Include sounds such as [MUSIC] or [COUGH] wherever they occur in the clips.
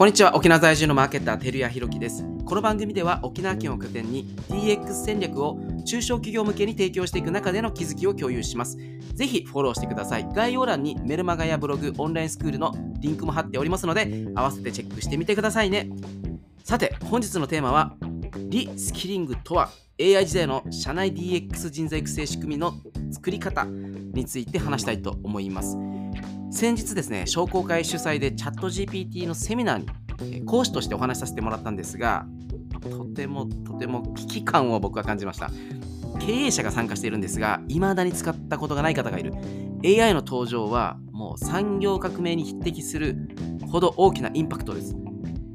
こんにちは。沖縄在住のマーケッター照屋弘樹です。この番組では沖縄県を拠点に DX 戦略を中小企業向けに提供していく中での気づきを共有します。ぜひフォローしてください。概要欄にメルマガやブログオンラインスクールのリンクも貼っておりますので合わせてチェックしてみてくださいね。さて本日のテーマはリスキリングとは AI 時代の社内 DX 人材育成仕組みの作り方について話したいと思います。先日ですね、商工会主催でチャット GPT のセミナーに講師としてお話しさせてもらったんですが、とてもとても危機感を僕は感じました。経営者が参加しているんですが、未だに使ったことがない方がいる。AI の登場はもう産業革命に匹敵するほど大きなインパクトです。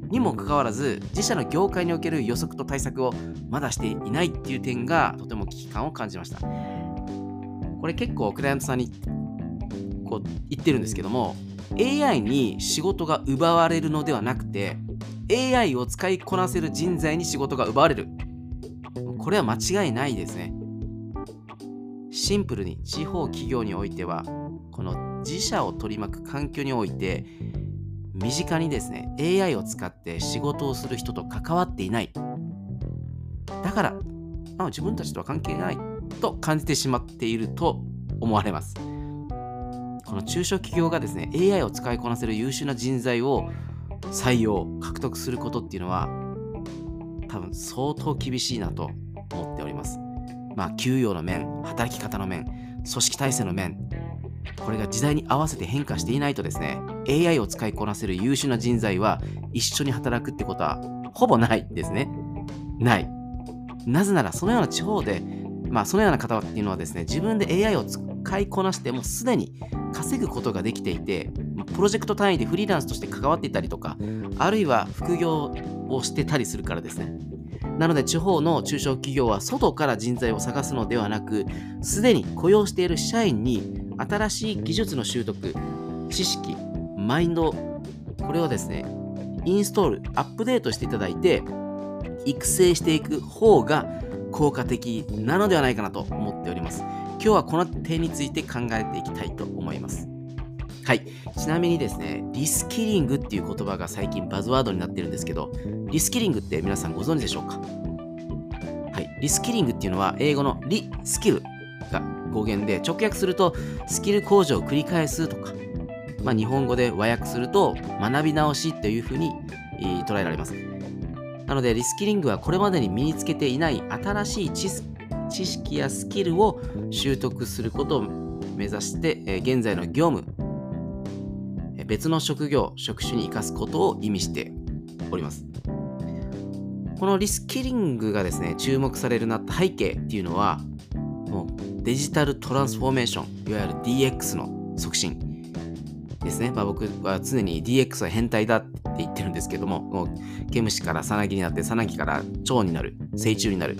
にもかかわらず、自社の業界における予測と対策をまだしていないっていう点がとても危機感を感じました。これ結構クライアントさんにこう言ってるんですけども AI に仕事が奪われるのではなくて AI を使いこなせる人材に仕事が奪われる。これは間違いないですね。シンプルに地方企業においてはこの自社を取り巻く環境において身近にですね AI を使って仕事をする人と関わっていない。だからあ自分たちとは関係ないと感じてしまっていると思われます。この中小企業がですね AI を使いこなせる優秀な人材を採用獲得することっていうのは多分相当厳しいなと思っております。まあ給与の面働き方の面組織体制の面これが時代に合わせて変化していないとですね AI を使いこなせる優秀な人材は一緒に働くってことはほぼないですね。ない。なぜならそのような地方でまあそのような方っていうのはですね自分で AI を使いこなしてもうすでに稼ぐことができていて、プロジェクト単位でフリーランスとして関わっていたりとか、あるいは副業をしてたりするからですね。なので地方の中小企業は外から人材を探すのではなく、すでに雇用している社員に新しい技術の習得、知識、マインド、これをですね、インストール、アップデートしていただいて、育成していく方が効果的なのではないかなと思っております。今日はこの点について考えていきたいと思います。はい。ちなみにですね、リスキリングっていう言葉が最近バズワードになってるんですけど、リスキリングって皆さんご存知でしょうか？はい。リスキリングっていうのは英語のリスキルが語源で直訳するとスキル向上を繰り返すとか、まあ、日本語で和訳すると学び直しというふうに捉えられます。なのでリスキリングはこれまでに身につけていない新しい知識知識やスキルを習得することを目指して、え現在の業務、別の職業、職種に生かすことを意味しております。このリスキリングがですね、注目されるなった背景っていうのは、もうデジタルトランスフォーメーション、いわゆる DX の促進ですね。まあ、僕は常に DX は変態だって言ってるんですけども、もう毛虫からさなぎになって、さなぎから蝶になる、成虫になる、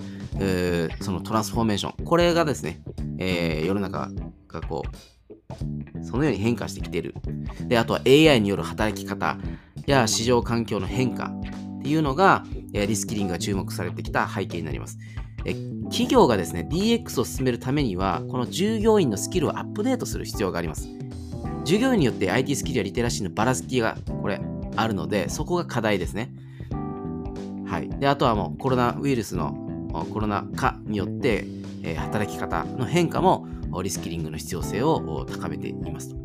そのトランスフォーメーション、これがですね、えー、世の中がこう、そのように変化してきている。で、あとは AI による働き方や市場環境の変化っていうのが、えリスキリングが注目されてきた背景になります。企業がですね、DX を進めるためには、この従業員のスキルをアップデートする必要があります。従業員によって IT スキルやリテラシーのばらつきがこれあるので、そこが課題ですね。はい。で、あとはもうコロナウイルスのコロナ禍によって、えー、働き方の変化もリスキリングの必要性を高めていますと。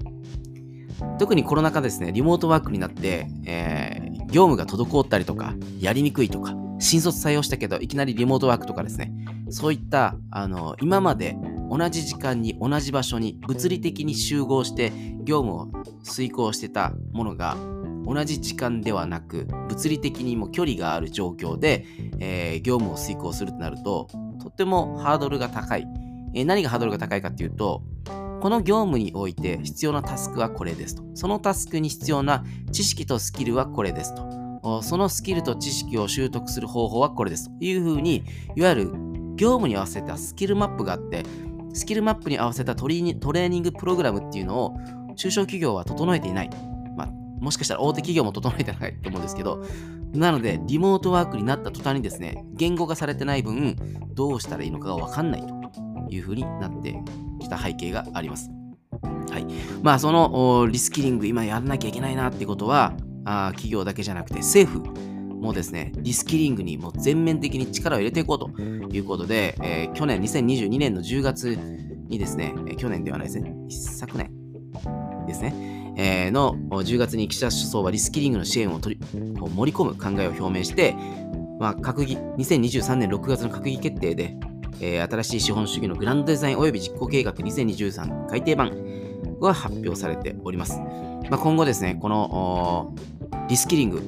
特にコロナ禍ですね、リモートワークになって、えー、業務が滞ったりとか、やりにくいとか、新卒採用したけど、いきなりリモートワークとかですね、そういった、あの、今まで同じ時間に同じ場所に物理的に集合して業務を遂行してたものが同じ時間ではなく物理的にも距離がある状況で、えー、業務を遂行するとなるととってもハードルが高い、えー、何がハードルが高いかっていうとこの業務において必要なタスクはこれですと。そのタスクに必要な知識とスキルはこれですと。そのスキルと知識を習得する方法はこれですと。いうふうにいわゆる業務に合わせたスキルマップがあってスキルマップに合わせたトレーニングプログラムっていうのを中小企業は整えていない。もしかしたら大手企業も整えてないと思うんですけど、なので、リモートワークになった途端にですね、言語化されてない分、どうしたらいいのかがわかんないというふうになってきた背景があります。はい。まあ、そのリスキリング、今やらなきゃいけないなってことは、あ企業だけじゃなくて政府もですね、リスキリングにも全面的に力を入れていこうということで、えー、去年2022年の10月にですね、去年ではないですね、一昨年ですね、の10月に岸田首相はリスキリングの支援を取り盛り込む考えを表明して、まあ、閣議、2023年6月の閣議決定で、えー、新しい資本主義のグランドデザイン及び実行計画2023改訂版が発表されております。まあ、今後ですね、このリスキリング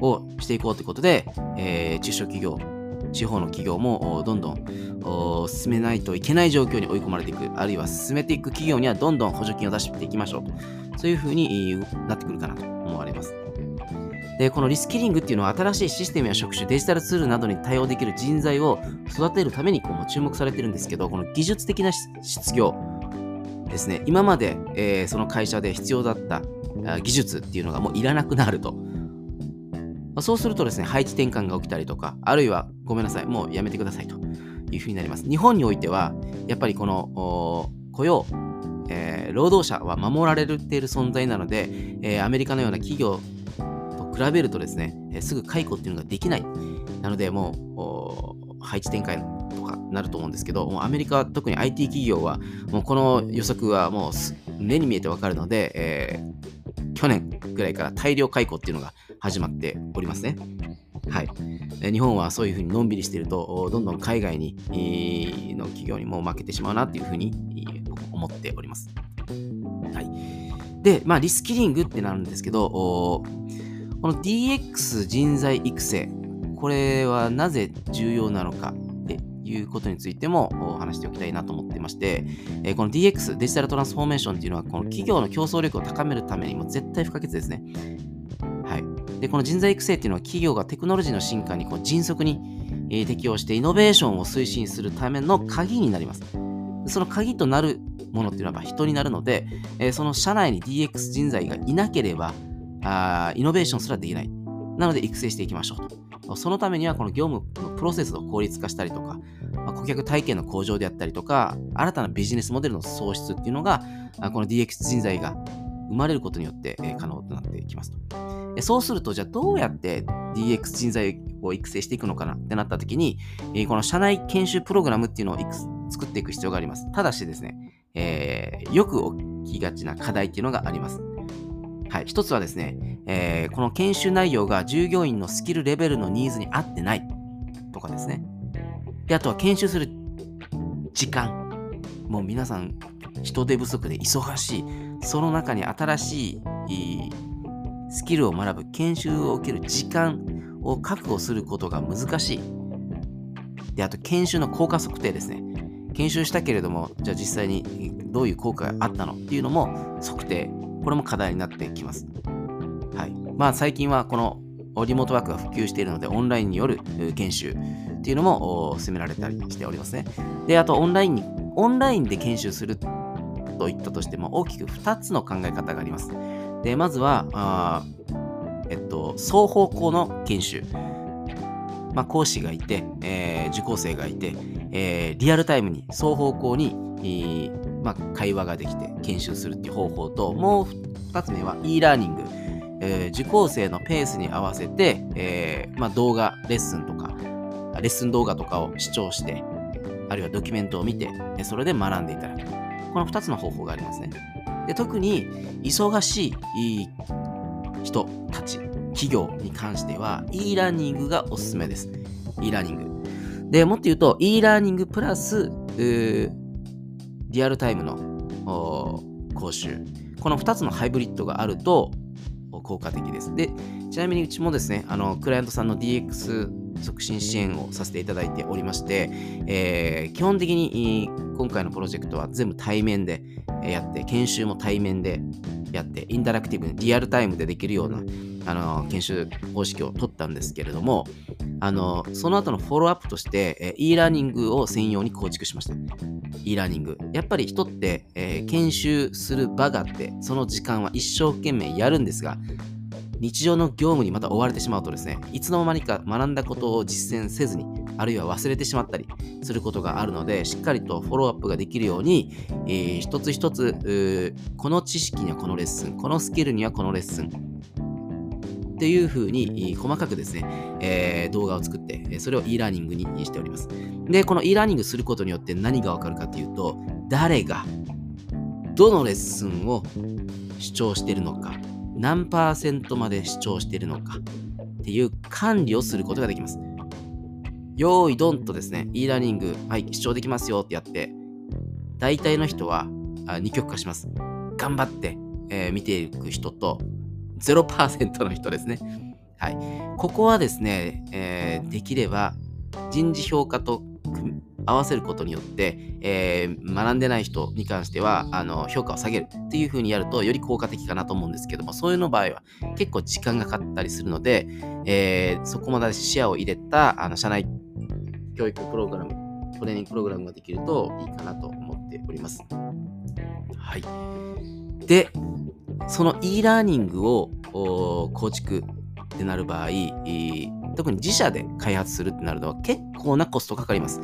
をしていこうということで、えー、中小企業、地方の企業もどんどん進めないといけない状況に追い込まれていく、あるいは進めていく企業にはどんどん補助金を出していきましょうと、そういうふうになってくるかなと思われます。で、このリスキリングっていうのは新しいシステムや職種、デジタルツールなどに対応できる人材を育てるためにこう注目されてるんですけど、この技術的な失業ですね、今まで、えー、その会社で必要だった技術っていうのがもういらなくなると。まあ、そうするとですね、配置転換が起きたりとか、あるいはごめんなさい、もうやめてくださいというふうになります。日本においては、やっぱりこの雇用、えー、労働者は守られている存在なので、えー、アメリカのような企業と比べるとですね、えすぐ解雇っていうのができない。なので、もう、配置展開とかなると思うんですけど、もうアメリカ、特に IT 企業は、もうこの予測はもう目に見えてわかるので、えー、去年ぐらいから大量解雇っていうのが始まっておりますね。はい。日本はそういうふうにのんびりしていると、どんどん海外にの企業にも負けてしまうなっていうふうに思っております。はい。で、まあ、リスキリングってなるんですけど、この DX 人材育成、これはなぜ重要なのかいうことについても話しておきたいなと思ってまして、えこの DX、デジタルトランスフォーメーションっていうのは、この企業の競争力を高めるためにも絶対不可欠ですね。はい。で、この人材育成っていうのは企業がテクノロジーの進化にこう迅速に、え適応してイノベーションを推進するための鍵になります。その鍵となるものっていうのは人になるので、えその社内に DX 人材がいなければ、あイノベーションすらできない。なので育成していきましょうと。そのためにはこの業務のプロセスを効率化したりとか、まあ、顧客体験の向上であったりとか、新たなビジネスモデルの創出っていうのが、この DX 人材が生まれることによって可能となっていきますと。そうすると、じゃあどうやって DX 人材を育成していくのかなってなった時に、この社内研修プログラムっていうのを作っていく必要があります。ただしですね、えー、よく起きがちな課題っていうのがあります。はい、一つはですね、えー、この研修内容が従業員のスキルレベルのニーズに合ってないとかですね。で、あとは研修する時間。もう皆さん、人手不足で忙しい。その中に新しいスキルを学ぶ、研修を受ける時間を確保することが難しい。で、あと研修の効果測定ですね。研修したけれども、じゃあ実際にどういう効果があったのっていうのも測定これも課題になってきます。はい。まあ最近はこのリモートワークが普及しているので、オンラインによる研修っていうのも進められたりしておりますね。で、あとオンラインに、オンラインで研修するといったとしても大きく2つの考え方があります。で、まずは、あえっと、双方向の研修。まあ、講師がいて、えー、受講生がいて、えー、リアルタイムに双方向に、えーまあ、会話ができて研修するっていう方法と、もう2つ目は e ラーニング。えー、受講生のペースに合わせて、えーまあ、動画、レッスンとか、レッスン動画とかを視聴して、あるいはドキュメントを見て、それで学んでいただく。この2つの方法がありますね。で特に忙しい人たち、企業に関しては e ラーニングがおすすめです。e ラーニング。で、もっと言うと e ラーニングプラス、リアルタイムの講習、この2つのハイブリッドがあると効果的です。で、ちなみにうちもですね、あのクライアントさんの DX 促進支援をさせていただいておりまして、えー、基本的に今回のプロジェクトは全部対面でやって、研修も対面でやって、インタラクティブにリアルタイムでできるようなあの研修方式を取ったんですけれども、あのその後のフォローアップとして、え e ラーニングを専用に構築しました。e ラーニング。やっぱり人って、えー、研修する場があって、その時間は一生懸命やるんですが、日常の業務にまた追われてしまうとですね、いつの間にか学んだことを実践せずに、あるいは忘れてしまったりすることがあるので、しっかりとフォローアップができるように、えー、一つ一つ、この知識にはこのレッスン、このスキルにはこのレッスン、っていうふうに細かくですね、えー、動画を作って、それを e ラーニングにしております。で、この e ラーニングすることによって何がわかるかっていうと、誰がどのレッスンを主張しているのか、何パーセントまで主張しているのかっていう管理をすることができます。用意ドンとですね、e ラーニング、はい、主張できますよってやって、大体の人は2極化します。頑張って、えー、見ていく人と、0%の人ですね。はい。ここはですね、えー、できれば人事評価と合わせることによって、えー、学んでない人に関してはあの評価を下げるっていう風にやるとより効果的かなと思うんですけどもそういうの場合は結構時間がかかったりするので、えー、そこまで視野を入れたあの社内教育プログラムトレーニングプログラムができるといいかなと思っております。はい。で、その e ラーニングを構築ってなる場合、特に自社で開発するってなるのは結構なコストかかります。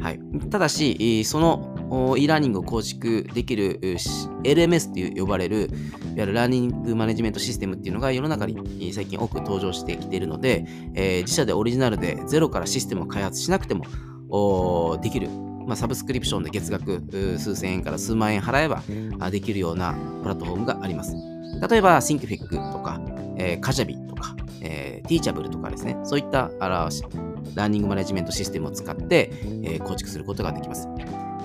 はい、ただし、その e ラーニングを構築できる LMS っていう呼ばれる、いわゆるラーニングマネジメントシステムっていうのが世の中に最近多く登場してきているので、え、自社でオリジナルでゼロからシステムを開発しなくてもできるまあ、サブスクリプションで月額数千円から数万円払えばできるようなプラットフォームがあります。例えば、 Thinkific とか、えー、 Kajabi とか、えー、 Teachable とかですね、そういったあらラーニングマネジメントシステムを使って、えー、構築することができます。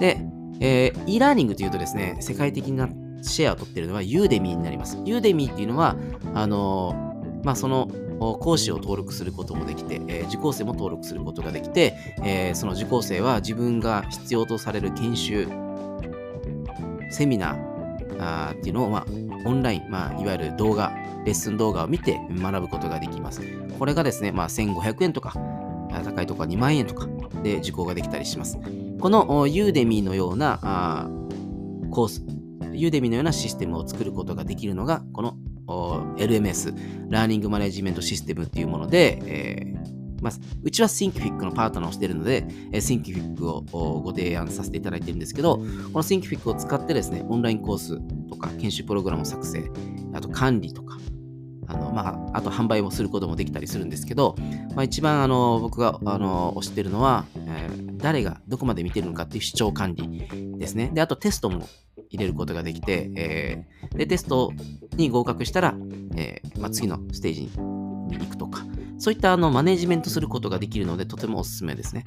で、えー、e ラーニングというとですね、世界的なシェアを取っているのはユーデミーになります。ユーデミーっていうのは、あのー、まあ、その講師を登録することもできて、えー、受講生も登録することができて、えー、その受講生は自分が必要とされる研修、セミナーあーっていうのを、まあ、オンライン、まあ、いわゆる動画、レッスン動画を見て学ぶことができます。これがですね、まあ、1500円とか、高いところは2万円とかで受講ができたりします。このユーデミーのようなあコース、ユーデミーのようなシステムを作ることができるのが、この LMS、ラーニングマネジメントシステムっていうもので、えーまあ、うちは Thinkific のパートナーをしているので、えー、Thinkific をご提案させていただいているんですけど、この Thinkific を使ってですね、オンラインコースとか研修プログラムを作成、あと管理とか、あのまあ、あと販売もすることもできたりするんですけど、まあ、一番あの僕があの推してるのは、えー、誰がどこまで見てるのかっていう視聴管理ですね。で、あとテストも入れることができて、えー、でテストに合格したら、えーまあ、次のステージに行くとか、そういったあのマネジメントすることができるので、とてもおすすめですね。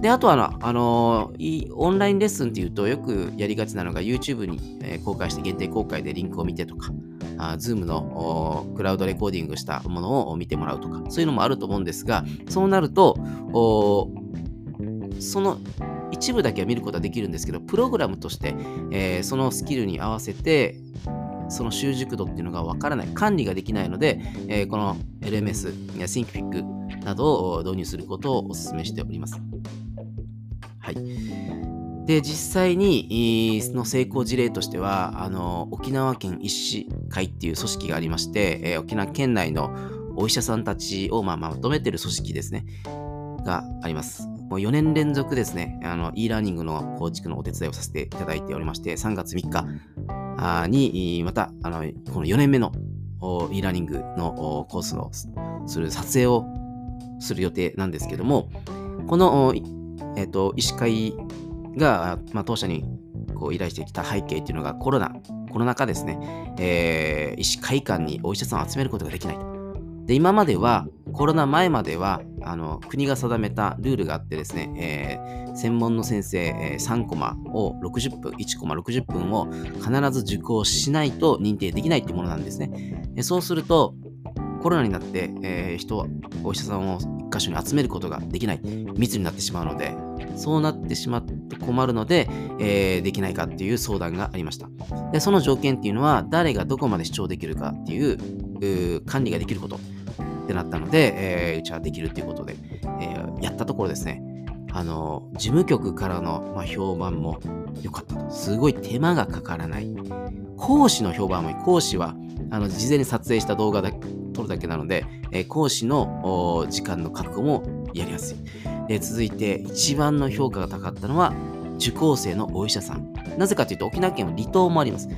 で、あとはあの、あのオンラインレッスンっていうと、よくやりがちなのが YouTube に、えー、公開して限定公開でリンクを見てとか、あ Zoom のクラウドレコーディングしたものを見てもらうとか、そういうのもあると思うんですが、そうなると、その一部だけは見ることはできるんですけど、プログラムとして、えー、そのスキルに合わせて、その習熟度っていうのがわからない、管理ができないので、えー、この LMS や ThinkFic などを導入することをお勧めしております。はい。で、実際に、の成功事例としては、あの、沖縄県医師会っていう組織がありまして、えー、沖縄県内のお医者さんたちを、まあ、まとめてる組織ですね、があります。もう4年連続ですね、あの、e ラーニングの構築のお手伝いをさせていただいておりまして、3月3日に、また、あの、この4年目の e ラーニングのコースをする撮影をする予定なんですけども、この、えっ、ー、と、医師会が、まあ、当社にこう依頼してきた背景っていうのがコロナ、コロナ禍ですね、えー、医師会館にお医者さんを集めることができないと。で、今までは、コロナ前までは、あの国が定めたルールがあってですね、えー、専門の先生、えー、3コマを60分、1コマ60分を必ず受講しないと認定できないっていうものなんですね。そうすると、コロナになって、えー、人、お医者さんを一箇所に集めることができない、密になってしまうので、そうなってしまって困るので、えー、できないかっていう相談がありました。で、その条件っていうのは、誰がどこまで主張できるかっていう管理ができること。ってなったので、えー、うちはできるっていうことで、えー、やったところですね、あの、事務局からの、まあ、評判も良かったと。すごい手間がかからない。講師の評判もいい。講師は、あの、事前に撮影した動画だ撮るだけなので、えー、講師の時間の確保もやりやすい。え続いて、一番の評価が高かったのは、受講生のお医者さん。なぜかというと、沖縄県は離島もあります。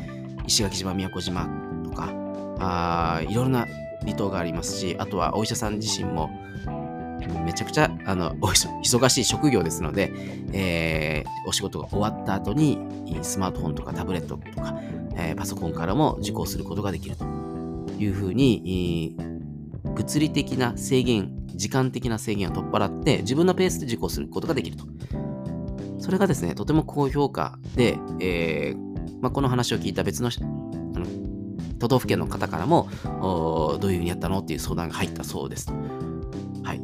石垣島、宮古島とか、あいろいろな離島がありますし、あとはお医者さん自身も、めちゃくちゃあの [LAUGHS] 忙しい職業ですので、えー、お仕事が終わった後にスマートフォンとかタブレットとか、えー、パソコンからも受講することができるというふうに、物理的な制限、時間的な制限を取っ払って自分のペースで受講することができると。それがですね、とても高評価で、えーまあ、この話を聞いた別のあの都道府県の方からもどういうふうにやったのっていう相談が入ったそうです。はい。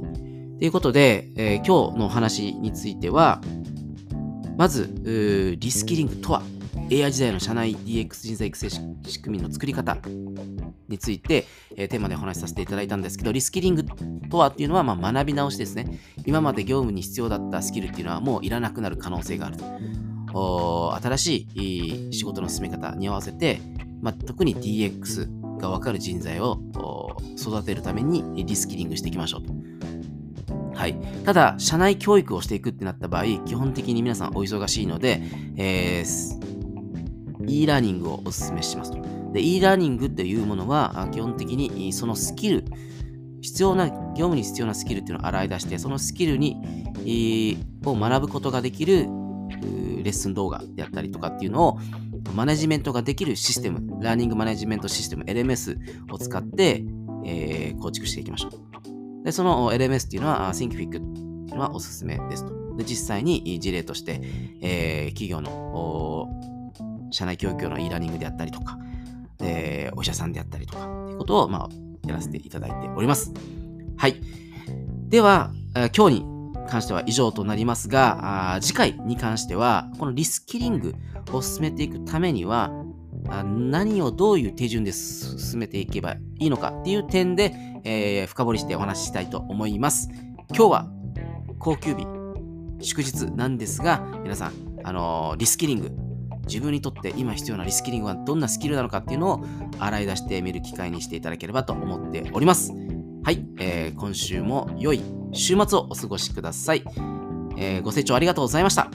ということで、えー、今日のお話については、まず、リスキリングとは AI 時代の社内 DX 人材育成仕組みの作り方について、えー、テーマでお話しさせていただいたんですけど、リスキリングとはっていうのは、まあ、学び直しですね。今まで業務に必要だったスキルっていうのはもういらなくなる可能性があると。新しい仕事の進め方に合わせて、まあ、特に DX が分かる人材を育てるためにリスキリングしていきましょうと。はい。ただ、社内教育をしていくってなった場合、基本的に皆さんお忙しいので、えー、e ラーニングをお勧めしますと。で、e ラーニングっていうものは、基本的にそのスキル、必要な、業務に必要なスキルっていうのを洗い出して、そのスキルに、えー、を学ぶことができるレッスン動画であったりとかっていうのを、マネジメントができるシステム、ラーニングマネジメントシステム、LMS を使って、えー、構築していきましょう。で、その LMS っていうのは、ThinkFic っていうのはおすすめですと。で、実際に事例として、えー、企業の社内教育用の e ラーニングであったりとか、え、お医者さんであったりとか、っていうことを、まあ、やらせていただいております。はい。では、今日に関しては以上となりますが、次回に関しては、このリスキリングを進めていくためには、何をどういう手順で進めていけばいいのかっていう点で、えー、深掘りしてお話ししたいと思います。今日は高級日、祝日なんですが、皆さん、あのー、リスキリング、自分にとって今必要なリスキリングはどんなスキルなのかっていうのを洗い出してみる機会にしていただければと思っております。はい、えー、今週も良い週末をお過ごしください。えー、ご清聴ありがとうございました。